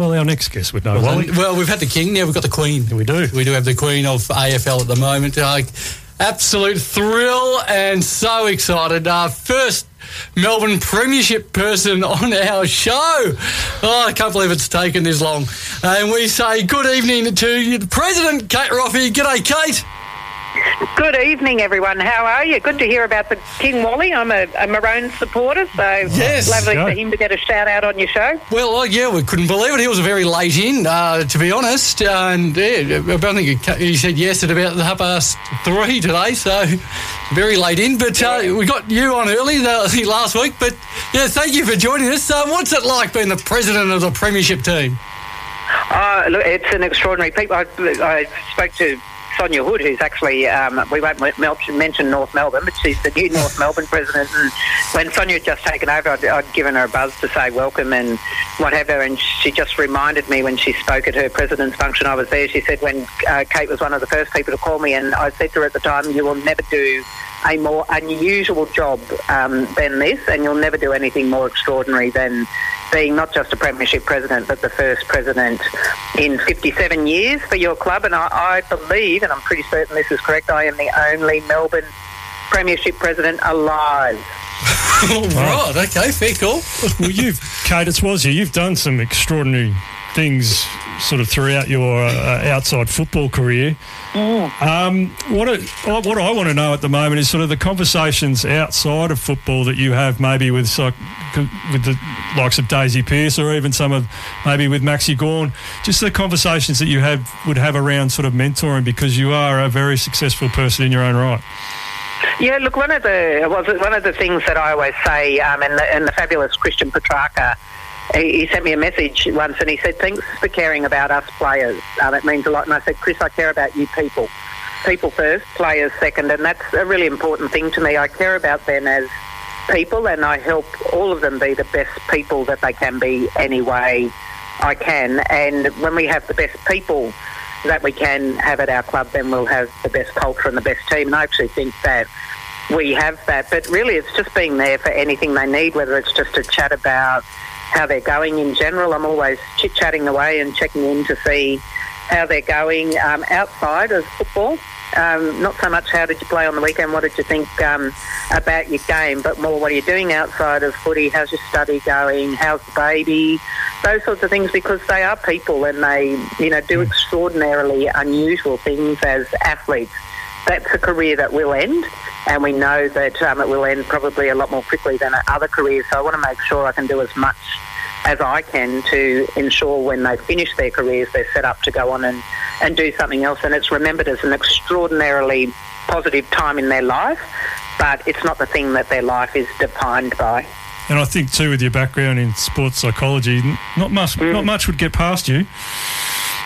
Well, our next guest would know. Well, Wally. well, we've had the king, now we've got the queen. We do. We do have the queen of AFL at the moment. Uh, absolute thrill and so excited. Uh, first Melbourne Premiership person on our show. Oh, I can't believe it's taken this long. And we say good evening to the President, Kate Roffey. G'day, Kate. Good evening, everyone. How are you? Good to hear about the King Wally. I'm a, a Maroon supporter, so Yes. lovely Go. for him to get a shout out on your show. Well, uh, yeah, we couldn't believe it. He was very late in, uh, to be honest. And yeah, I don't think he said yes at about half past three today, so very late in. But uh, we got you on early uh, last week. But yeah, thank you for joining us. Uh, what's it like being the president of the Premiership team? Oh, look, it's an extraordinary people. I, I spoke to Sonia Hood, who's actually, um, we won't mention North Melbourne, but she's the new North Melbourne president. And when Sonia had just taken over, I'd, I'd given her a buzz to say welcome and whatever. And she just reminded me when she spoke at her president's function, I was there. She said when uh, Kate was one of the first people to call me, and I said to her at the time, you will never do a more unusual job um, than this, and you'll never do anything more extraordinary than being not just a premiership president, but the first president in 57 years for your club. And I, I believe, and I'm pretty certain this is correct, I am the only Melbourne premiership president alive. right, okay, fair call. well, you've, Kate, it's was you. You've done some extraordinary things sort of throughout your uh, outside football career. Um, what, a, what I want to know at the moment is sort of the conversations outside of football that you have maybe with with the likes of Daisy Pearce or even some of maybe with Maxi Gawn, just the conversations that you have would have around sort of mentoring because you are a very successful person in your own right. Yeah, look, one of the one of the things that I always say, um, and, the, and the fabulous Christian Petracca, he, he sent me a message once, and he said, "Thanks for caring about us players. Um, it means a lot." And I said, "Chris, I care about you people. People first, players second, and that's a really important thing to me. I care about them as people, and I help all of them be the best people that they can be any way I can. And when we have the best people." that we can have at our club, then we'll have the best culture and the best team. And I actually think that we have that. But really, it's just being there for anything they need, whether it's just a chat about how they're going in general. I'm always chit chatting away and checking in to see how they're going um, outside of football. Um, not so much how did you play on the weekend, what did you think um, about your game, but more what are you doing outside of footy, how's your study going, how's the baby, those sorts of things because they are people and they, you know, do extraordinarily unusual things as athletes. That's a career that will end, and we know that um, it will end probably a lot more quickly than other careers. So I want to make sure I can do as much as I can to ensure when they finish their careers, they're set up to go on and, and do something else. And it's remembered as an extraordinarily positive time in their life, but it's not the thing that their life is defined by. And I think too, with your background in sports psychology, not much, not much would get past you.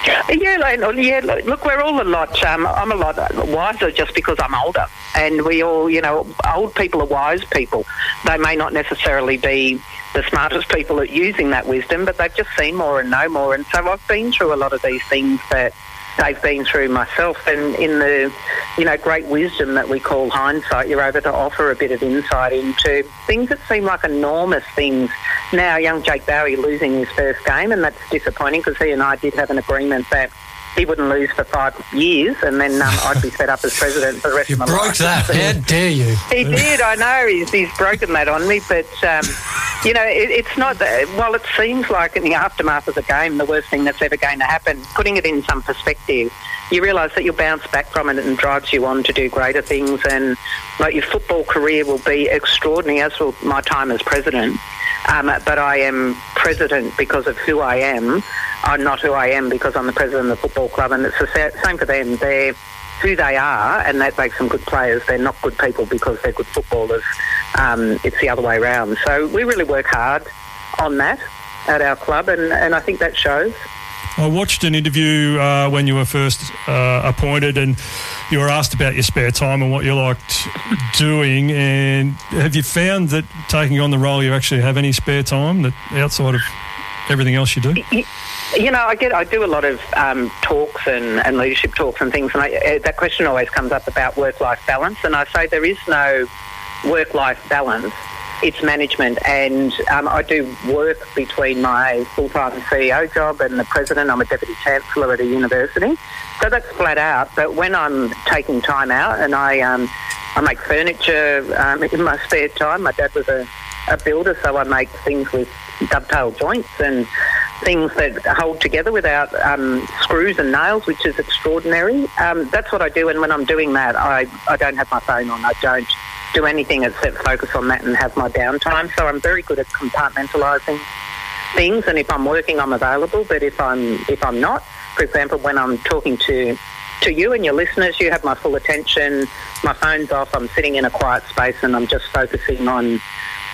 Yeah, like, yeah. Look, look, we're all a lot. Um, I'm a lot wiser just because I'm older, and we all, you know, old people are wise people. They may not necessarily be the smartest people at using that wisdom, but they've just seen more and know more. And so I've been through a lot of these things that they've been through myself. And in the, you know, great wisdom that we call hindsight, you're able to offer a bit of insight into things that seem like enormous things. Now, young Jake Bowey losing his first game, and that's disappointing because he and I did have an agreement that he wouldn't lose for five years, and then um, I'd be set up as president for the rest You of my broke life. that. How dare you? He did, I know. He's, he's broken that on me, but um, you know, it, it's not. that- While it seems like in the aftermath of the game, the worst thing that's ever going to happen, putting it in some perspective, you realise that you'll bounce back from it and drives you on to do greater things. And like your football career will be extraordinary, as will my time as president. Um, but I am president because of who I am. I'm not who I am because I'm the president of the football club, and it's the same for them. They're who they are, and that makes them good players. They're not good people because they're good footballers. Um, it's the other way around. So we really work hard on that at our club, and, and I think that shows. I watched an interview uh, when you were first uh, appointed, and you were asked about your spare time and what you liked doing. And have you found that taking on the role, you actually have any spare time that outside of everything else you do? You know, I get, I do a lot of um, talks and, and leadership talks and things, and I, uh, that question always comes up about work-life balance. And I say there is no work-life balance it's management. And um, I do work between my full-time CEO job and the president. I'm a deputy chancellor at a university, so that's flat out. But when I'm taking time out and I um, I make furniture um, in my spare time. My dad was a, a builder, so I make things with dovetail joints and things that hold together without um, screws and nails, which is extraordinary. Um, that's what I do, and when I'm doing that, I, I don't have my phone on. I don't do anything except focus on that and have my downtime. So I'm very good at compartmentalising things, and if I'm working, I'm available. But if I'm if I'm not, for example, when I'm talking to to you and your listeners, you have my full attention. My phone's off. I'm sitting in a quiet space and I'm just focusing on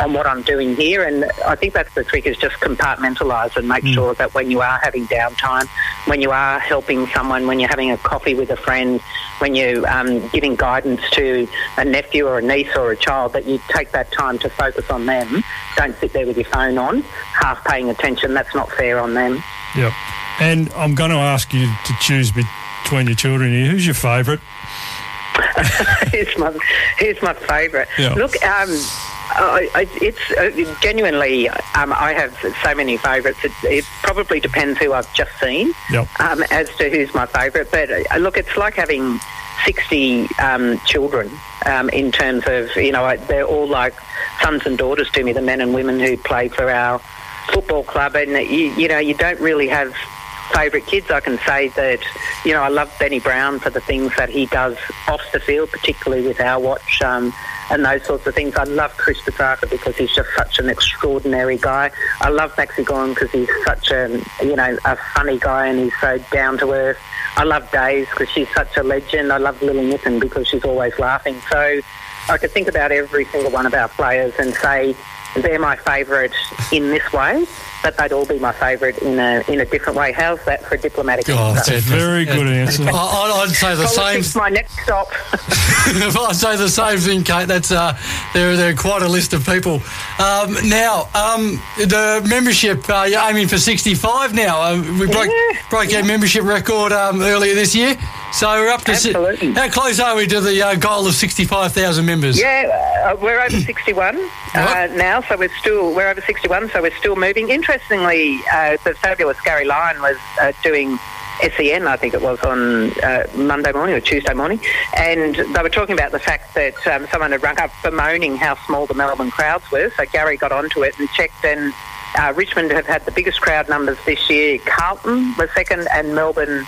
on what I'm doing here. And I think that's the trick is just compartmentalise and make mm. sure that when you are having downtime, when you are helping someone, when you're having a coffee with a friend, when you're um, giving guidance to a nephew or a niece or a child, that you take that time to focus on them. Don't sit there with your phone on, half paying attention. That's not fair on them. Yep. And I'm going to ask you to choose between your children here. Who's your favourite? here's my here's my favourite. Yeah. Look, um, I, it's uh, genuinely. Um, I have so many favourites. It, it, probably depends who I've just seen yep. um, as to who's my favourite. But uh, look, it's like having sixty um, children um, in terms of you know they're all like sons and daughters to me. The men and women who play for our football club, and you, you know you don't really have favourite kids. I can say that, you know, I love Benny Brown for the things that he does off the field, particularly with our watch um, and those sorts of things. I love Chris Petracca because he's just such an extraordinary guy. I love Maxi Gawn because he's such a, you know, a funny guy and he's so down to earth. I love Days because she's such a legend. I love Lily Nippon because she's always laughing. So I could think about every single one of our players and say they're my favourite in this way but they'd all be my favourite in a in a different way. How's that for a diplomatic oh, answer? That's a very good answer. I, would say the Politics same. my next stop. I'd say the same thing, Kate. That's uh, there. There are quite a list of people. Um, now, um, the membership. Uh, you're aiming for 65 now. Uh, we broke yeah. broke our membership record um, earlier this year. So we're up to Absolutely. how close are we to the uh, goal of 65,000 members? Yeah, uh, we're over 61 uh, now, so we're still we're over 61, so we're still moving. Interestingly, uh, the fabulous Gary Lyon was uh, doing SEN, I think it was on uh, Monday morning or Tuesday morning, and they were talking about the fact that um, someone had rung up bemoaning how small the Melbourne crowds were. So Gary got onto it and checked, and uh, Richmond have had the biggest crowd numbers this year. Carlton was second, and Melbourne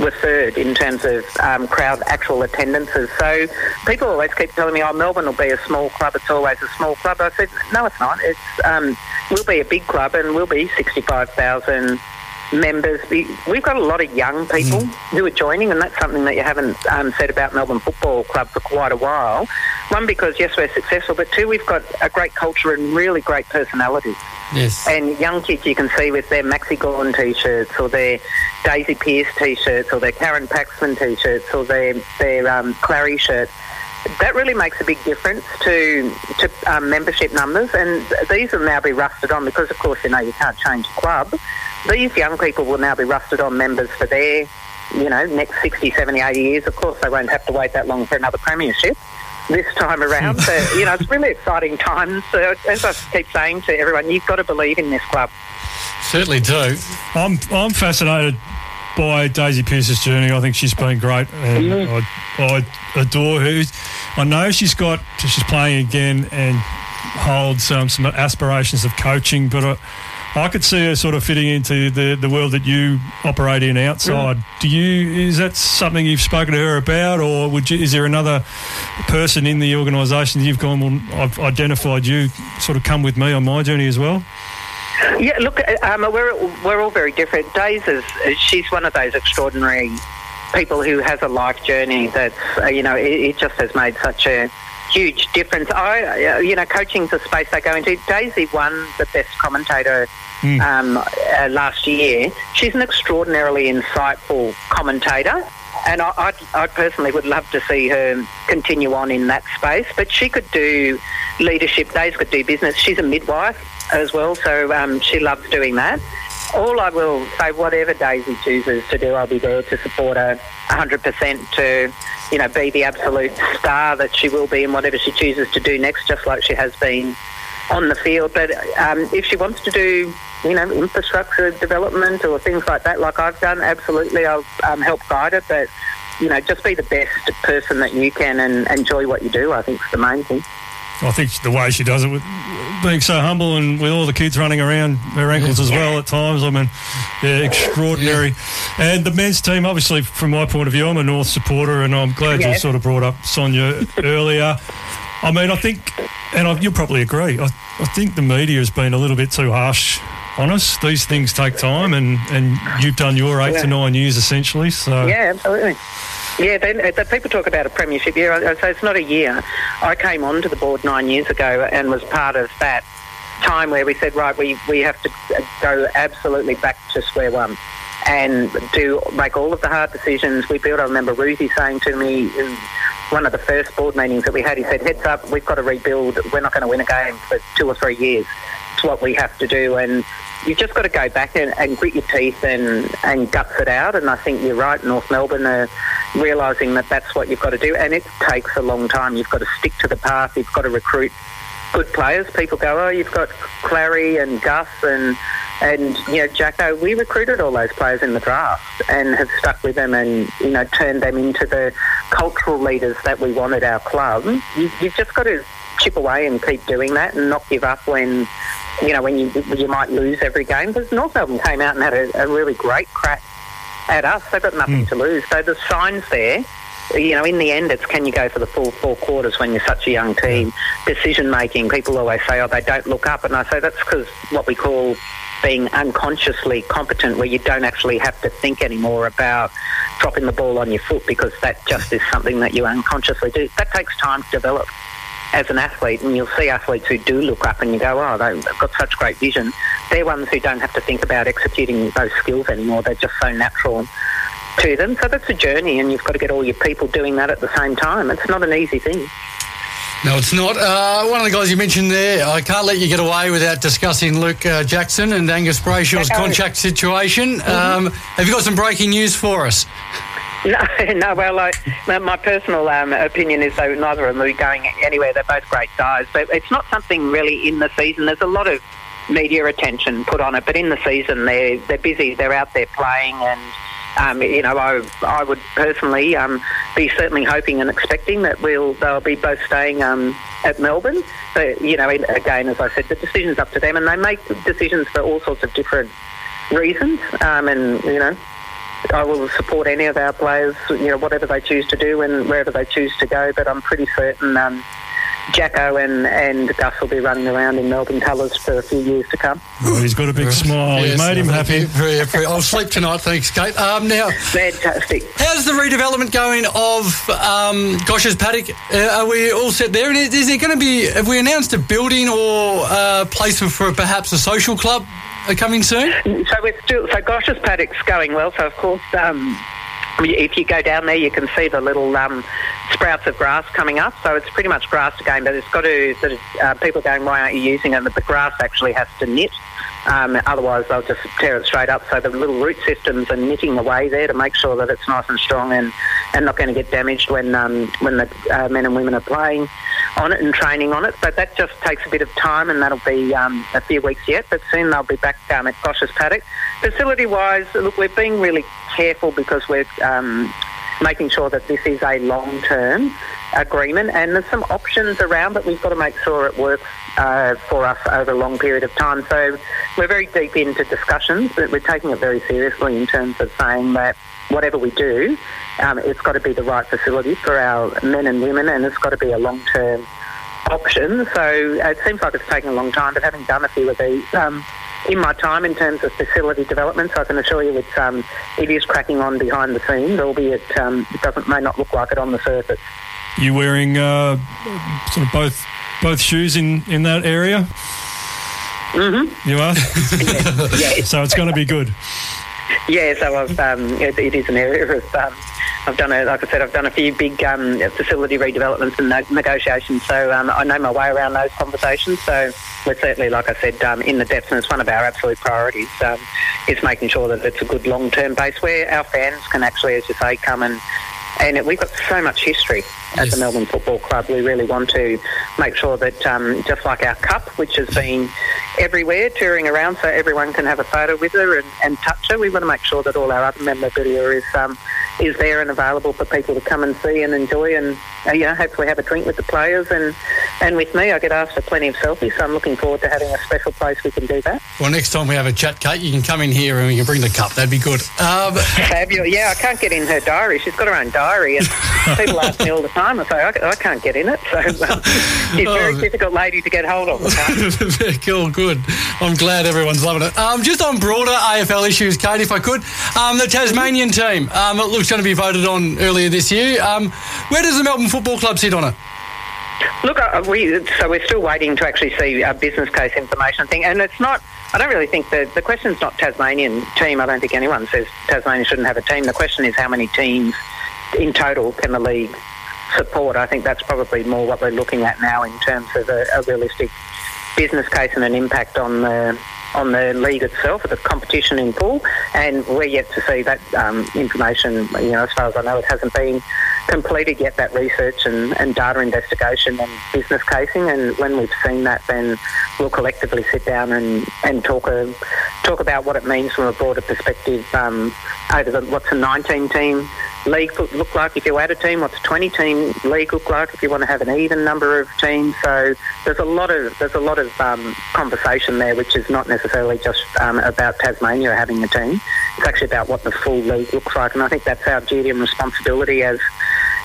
were third in terms of um, crowd actual attendances. So people always keep telling me, "Oh, Melbourne will be a small club. It's always a small club." I said, "No, it's not. It's um, we'll be a big club, and we'll be sixty-five thousand members. We've got a lot of young people mm. who are joining, and that's something that you haven't um, said about Melbourne Football Club for quite a while. One, because yes, we're successful, but two, we've got a great culture and really great personalities. Yes. And young kids you can see with their Maxi Gawn t-shirts or their Daisy Pearce t-shirts or their Karen Paxman t-shirts or their their um, Clary shirts. That really makes a big difference to to um, membership numbers, and these will now be rusted on because, of course, you know you can't change the club. These young people will now be rusted on members for their, you know, next 60, 70, 80 years. Of course, they won't have to wait that long for another premiership this time around. but, you know, it's really exciting times. So, as I keep saying to everyone, you've got to believe in this club. Certainly do. I'm, I'm fascinated by Daisy Pearce's journey. I think she's been great, and mm. I, I, adore her. I know she's got she's playing again and holds um, some aspirations of coaching, but. I, I could see her sort of fitting into the, the world that you operate in outside. Mm. Do you is that something you've spoken to her about, or would you, is there another person in the organisation you've gone? Well, I've identified you. Sort of come with me on my journey as well. Yeah, look, um, we're we're all very different. Days is she's one of those extraordinary people who has a life journey that's uh, you know it, it, just has made such a huge difference. I uh, you know coaching's a space I go into. Daisy won the best commentator. Mm. Um, uh, last year, she's an extraordinarily insightful commentator, and I, I, I personally would love to see her continue on in that space. But she could do leadership. Days could do business. She's a midwife as well, so um, she loves doing that. All I will say, whatever Daisy chooses to do, I'll be there to support her 100% to, you know, be the absolute star that she will be in whatever she chooses to do next, just like she has been on the field. But um, if she wants to do, you know, infrastructure development or things like that, like I've done, absolutely, I'll um, help guide it. But you know, just be the best person that you can and enjoy what you do. I think is the main thing. I think the way she does it with being so humble and with all the kids running around her ankles as well at times. I mean, yeah, extraordinary. And the men's team, obviously, from my point of view, I'm a North supporter, and I'm glad Yeah. you sort of brought up Sonia earlier. I mean, I think, and I, you'll probably agree, I, I think the media has been a little bit too harsh on us. These things take time, and, and you've done your eight Yeah. to nine years essentially. So Yeah, absolutely. Yeah, then uh, the people talk about a premiership year. I I say it's not a year. I came onto the board nine years ago and was part of that time where we said, right, we, we have to uh, go absolutely back to square one and do make all of the hard decisions. We built. I remember Roosy saying to me in one of the first board meetings that we had, he said, "Heads up, we've got to rebuild. We're not going to win a game for two or three years. It's what we have to do." And you've just got to go back and, and grit your teeth and, and guts it out. And I think you're right. North Melbourne are realising that that's what you've got to do, and it takes a long time. You've got to stick to the path. You've got to recruit good players. People go, oh, you've got Clary and Gus and and you know Jacko. We recruited all those players in the draft and have stuck with them and you know turned them into the cultural leaders that we wanted our club. You, you've just got to chip away and keep doing that and not give up when. You know, when you you might lose every game, because North Melbourne came out and had a, a really great crack at us. They've got nothing hmm. to lose. So the signs there. You know, in the end, it's can you go for the full four quarters when you're such a young team? Decision making. People always say, oh, they don't look up, and I say that's because what we call being unconsciously competent, where you don't actually have to think anymore about dropping the ball on your foot because that just is something that you unconsciously do. That takes time to develop as an athlete, and you'll see athletes who do look up and you go, oh, they've got such great vision. They're ones who don't have to think about executing those skills anymore. They're just so natural to them. So that's a journey, and you've got to get all your people doing that at the same time. It's not an easy thing. No, it's not. Uh, one of the guys you mentioned there, I can't let you get away without discussing Luke uh, Jackson and Angus Brayshaw's contract situation. Um, have you got some breaking news for us? No, no. Well, I, my- personal um, opinion is though neither of them are going anywhere. They're both great guys, but it's not something really in the season. There's a lot of media attention put on it, but in the season they're they're busy. They're out there playing, and um, you know, I I would personally um, be certainly hoping and expecting that we'll they'll be both staying um, at Melbourne. But you know, again, as I said, the decision's up to them, and they make decisions for all sorts of different reasons. Um, and you know, I will support any of our players, you know, whatever they choose to do and wherever they choose to go. But I'm pretty certain um, Jacko and, and Gus will be running around in Melbourne colours for a few years to come. well, he's got a big smile. Yes, you made him happy. Very, very- I'll sleep tonight, thanks, Kate. Um, now, Fantastic. how's the redevelopment going of um, Gosch's Paddock? Uh, are we all set there? And is, is there going to be, have we announced a building or uh, place for, for perhaps a social club uh, coming soon? So we're still so Gosch's paddock's going well. So of course, um, if you go down there, you can see the little um, sprouts of grass coming up. So it's pretty much grass again, but it's got to sort of uh, people are going, why aren't you using it? But the grass actually has to knit. Um, otherwise, they'll just tear it straight up. So the little root systems are knitting away there to make sure that it's nice and strong and, and not going to get damaged when um, when the uh, men and women are playing on it and training on it. But that just takes a bit of time, and that'll be um, a few weeks yet. But soon they'll be back um, at Gosch's paddock. Facility-wise, look, we're being really careful because we're um, making sure that this is a long-term agreement, and there's some options around, but we've got to make sure it works uh, for us over a long period of time. So we're very deep into discussions, but we're taking it very seriously in terms of saying that whatever we do, um, it's got to be the right facility for our men and women, and it's got to be a long-term option. So uh, it seems like it's taken a long time, but having done a few of these um, in my time in terms of facility development, so I can assure you it's um, it is cracking on behind the scenes, albeit um, it doesn't may not look like it on the surface. You wearing uh, sort of both both shoes in, in that area? Mm-hmm. You are. Yeah, so it's going to be good. Yeah, so I've, um, it, it is an area of. Um, I've done a, like I said, I've done a few big um, facility redevelopments and ne- negotiations, so um, I know my way around those conversations. So we're certainly, like I said, um, in the depths, and it's one of our absolute priorities. Um, is making sure that it's a good long-term base where our fans can actually, as you say, come and and we've got so much history at Yes. the Melbourne Football Club. We really want to make sure that, um, just like our cup, which has been everywhere, touring around, so everyone can have a photo with her and, and touch her, we want to make sure that all our other memorabilia is um, is there and available for people to come and see and enjoy, and uh, you know, hopefully have a drink with the players and and with me. I get asked for plenty of selfies, so I'm looking forward to having a special place we can do that. Well, next time we have a chat, Kate, you can come in here and we can bring the cup. That'd be good. Um, Fabulous. Yeah, I can't get in her diary. She's got her own diary, and people ask me all the time. I say I, I can't get in it. So um, she's a very Oh. difficult lady to get hold of. cool, good. I'm glad everyone's loving it. Um, just on broader AFL issues, Kate, if I could, um, the Tasmanian team. Um, it looks going to be voted on earlier this year. Um, where does the Melbourne Football Club sit on it? Look, we so we're still waiting to actually see a business case information thing, and it's not. I don't really think the the question's not Tasmanian team. I don't think anyone says Tasmania shouldn't have a team. The question is how many teams in total can the league support. I think that's probably more what we're looking at now in terms of a, a realistic business case and an impact on the on the league itself, the competition in pool, and we're yet to see that um, information. You know, as far as I know, it hasn't been completed yet. That research and, and data investigation and business casing, and when we've seen that, then we'll collectively sit down and and talk a, talk about what it means from a broader perspective um, over the what's a 19 team league look look like if you add a team? What's a 20 team league look like if you want to have an even number of teams? So there's a lot of there's a lot of um, conversation there, which is not necessarily just um, about Tasmania having a team. It's actually about what the full league looks like, and I think that's our duty and responsibility as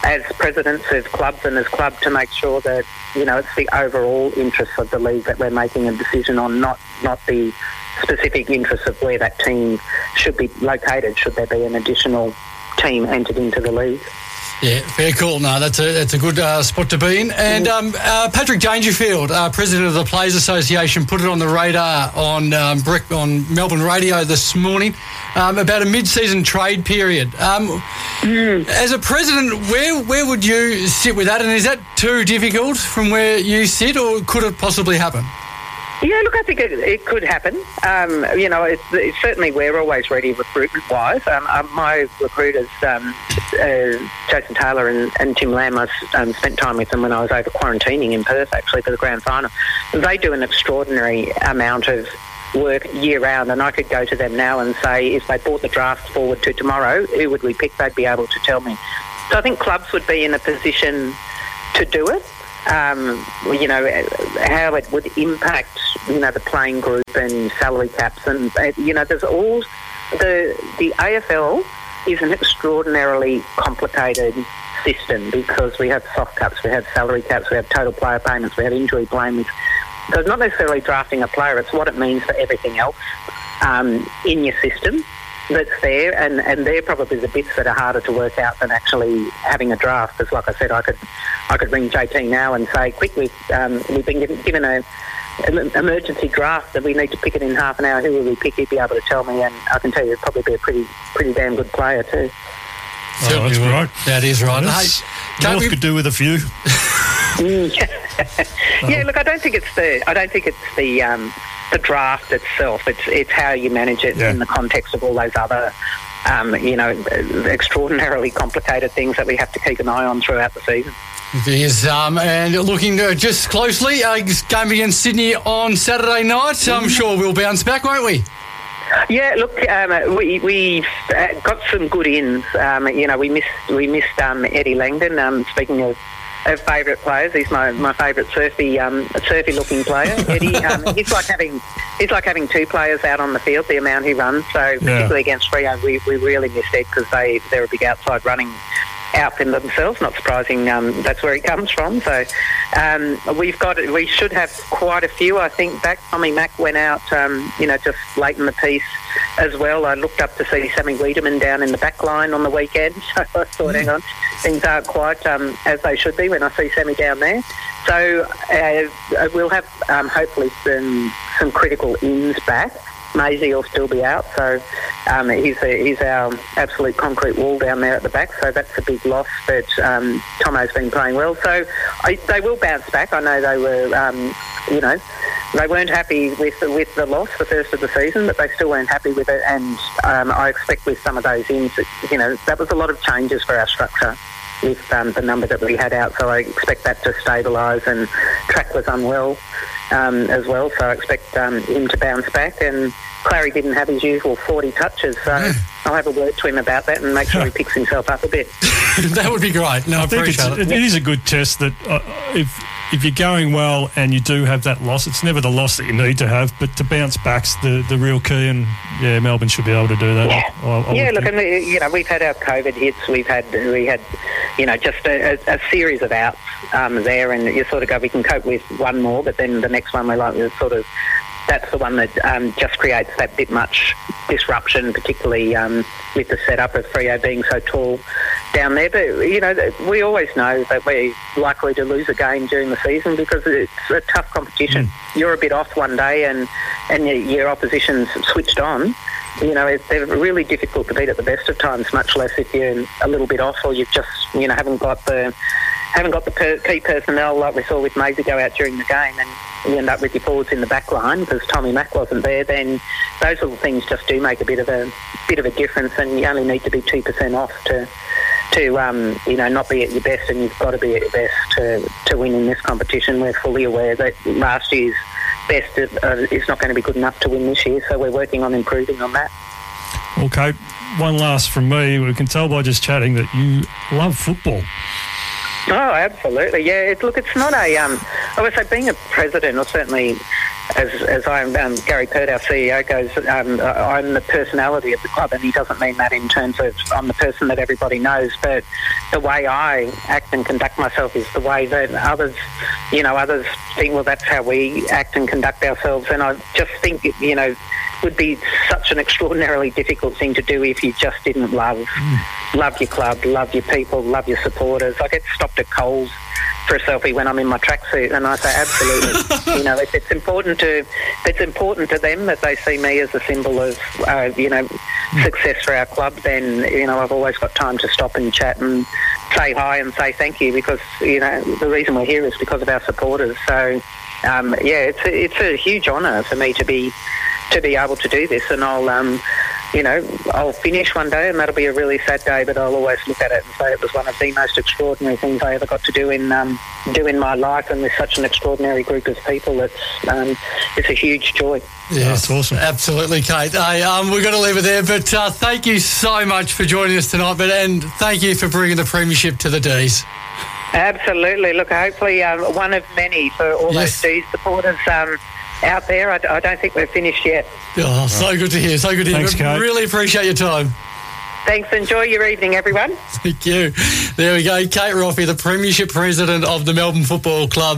as presidents of clubs and as club to make sure that you know it's the overall interests of the league that we're making a decision on, not not the specific interests of where that team should be located. Should there be an additional team entered into the league? Yeah, fair call. No, that's a that's a good uh, spot to be in. And um, uh, Patrick Dangerfield, uh, president of the Players Association, put it on the radar on um, Brick on Melbourne radio this morning um, about a mid-season trade period. Um, As a president, where where would you sit with that? And is that too difficult from where you sit, or could it possibly happen? Yeah, look, I think it, it could happen. Um, you know, it's, it's certainly we're always ready recruitment-wise. Um, um, my recruiters, um, uh, Jason Taylor and, and Tim Lamb, I um, spent time with them when I was over quarantining in Perth, actually, for the grand final. They do an extraordinary amount of work year-round, and I could go to them now and say, if they brought the draft forward to tomorrow, who would we pick? They'd be able to tell me. So I think clubs would be in a position to do it. Um, you know how it would impact you know the playing group and salary caps and uh, you know there's all the the AFL is an extraordinarily complicated system because we have soft caps, we have salary caps, we have total player payments, we have injury payments. So it's not necessarily drafting a player; it's what it means for everything else um, in your system that's there, and, and they're probably the bits that are harder to work out than actually having a draft. Because, like I said, I could I could ring JT now and say, "Quick, we've um, we've been given, given a an emergency draft that we need to pick it in half an hour. Who will we pick? He'd be able to tell me, and I can tell you, it'd probably be a pretty pretty damn good player too. Oh, Certainly that's right. That is right. That's- Hey, North we- could do with a few. yeah, look, I don't think it's the I don't think it's the um, the draft itself. It's it's how you manage it Yeah. in the context of all those other. Um, you know, extraordinarily complicated things that we have to keep an eye on throughout the season. It is, um, and looking uh, just closely, uh, game against Sydney on Saturday night. I'm sure we'll bounce back, won't we? Yeah, look, um, we we uh, got some good ins. Um, you know, we missed we missed um, Eddie Langdon. Um, speaking of, of favourite players, he's my, my favourite surfy um, surfy looking player. Eddie, um, he's like having he's like having two players out on the field. The amount he runs. So particularly against Freo, we, we really missed Ed because they they're a big outside running outfit themselves. Not surprising. Um, that's where he comes from. So um, we've got we should have quite a few. I think back. Tommy Mack went out. Um, you know, just late in the piece as well. I looked up to see Sammy Weideman down in the back line on the weekend. So I thought, hang on, things aren't quite um, as they should be when I see Sammy down there. So uh, we'll have um, hopefully some some critical ins back. Maisie will still be out, so um, he's, a, he's our absolute concrete wall down there at the back. So that's a big loss. But um, Tomo's been playing well, so I, they will bounce back. I know they were, um, you know, they weren't happy with with the loss, the first of the season, but they still weren't happy with it. And um, I expect with some of those ins, you know, that was a lot of changes for our structure with um, the number that we had out. So I expect that to stabilise. And Track was unwell um, as well, so I expect um, him to bounce back. And Clary didn't have his usual 40 touches, so I'll have a word to him about that and make sure he picks himself up a bit. that would be great. No, I, I think it's, appreciate it, it. it is a good test that uh, if if you're going well and you do have that loss, it's never the loss that you need to have, but to bounce back's the, the real key. And yeah, Melbourne should be able to do that. Yeah, I- I- yeah. Look, think. and the, you know, we've had our COVID hits. We've had we had, you know, just a, a, series of outs um, there, and you sort of go, we can cope with one more, but then the next one we're like, it's sort of. That's the one that um, just creates that bit much disruption, particularly um, with the setup of Freo being so tall down there. But you know, we always know that we're likely to lose a game during the season because it's a tough competition. You're a bit off one day, and and your, your opposition's switched on. You know, they're really difficult to beat at the best of times. Much less if you're a little bit off or you've just you know haven't got the haven't got the per- key personnel like we saw with Maisie go out during the game, and you end up with your forwards in the back line because Tommy Mack wasn't there. Then those little things just do make a bit of a bit of a difference, and you only need to be two percent off to to um, you know not be at your best, and you've got to be at your best to to win in this competition. We're fully aware that last year's best uh, is not going to be good enough to win this year, so we're working on improving on that. Okay, one last from me. We can tell by just chatting that you love football. Oh, absolutely. Yeah. It, look, it's not a. Um, I would say being a president, or certainly as as I'm um, Gary Pert, our CEO, goes. Um, I'm the personality of the club, and he doesn't mean that in terms of I'm the person that everybody knows, but the way I act and conduct myself is the way that others, you know, others think. Well, that's how we act and conduct ourselves, and I just think, you know. Would be such an extraordinarily difficult thing to do if you just didn't love love your club, love your people, love your supporters. I get stopped at Coles for a selfie when I'm in my tracksuit, and I say absolutely. you know, if it's important to it's important to them that they see me as a symbol of uh, you know success for our club, then you know I've always got time to stop and chat and say hi and say thank you because you know the reason we're here is because of our supporters. So um, yeah, it's a, it's a huge honour for me to be to be able to do this, and I'll um, you know, I'll finish one day and that'll be a really sad day, but I'll always look at it and say it was one of the most extraordinary things I ever got to do in um, do in my life, and with such an extraordinary group of people, it's um, it's a huge joy. Yes, That's awesome. Absolutely, Kate. Hey, um, we're going to leave it there, but uh, thank you so much for joining us tonight, but and thank you for bringing the premiership to the D's. Absolutely. Look, hopefully um, one of many for all Yes. those D's supporters um, out there. I, I don't think we're finished yet. Oh, so good to hear. So good to Thanks, hear. Kate. Really appreciate your time. Thanks. Enjoy your evening, everyone. Thank you. There we go. Kate Roffey, the Premiership President of the Melbourne Football Club.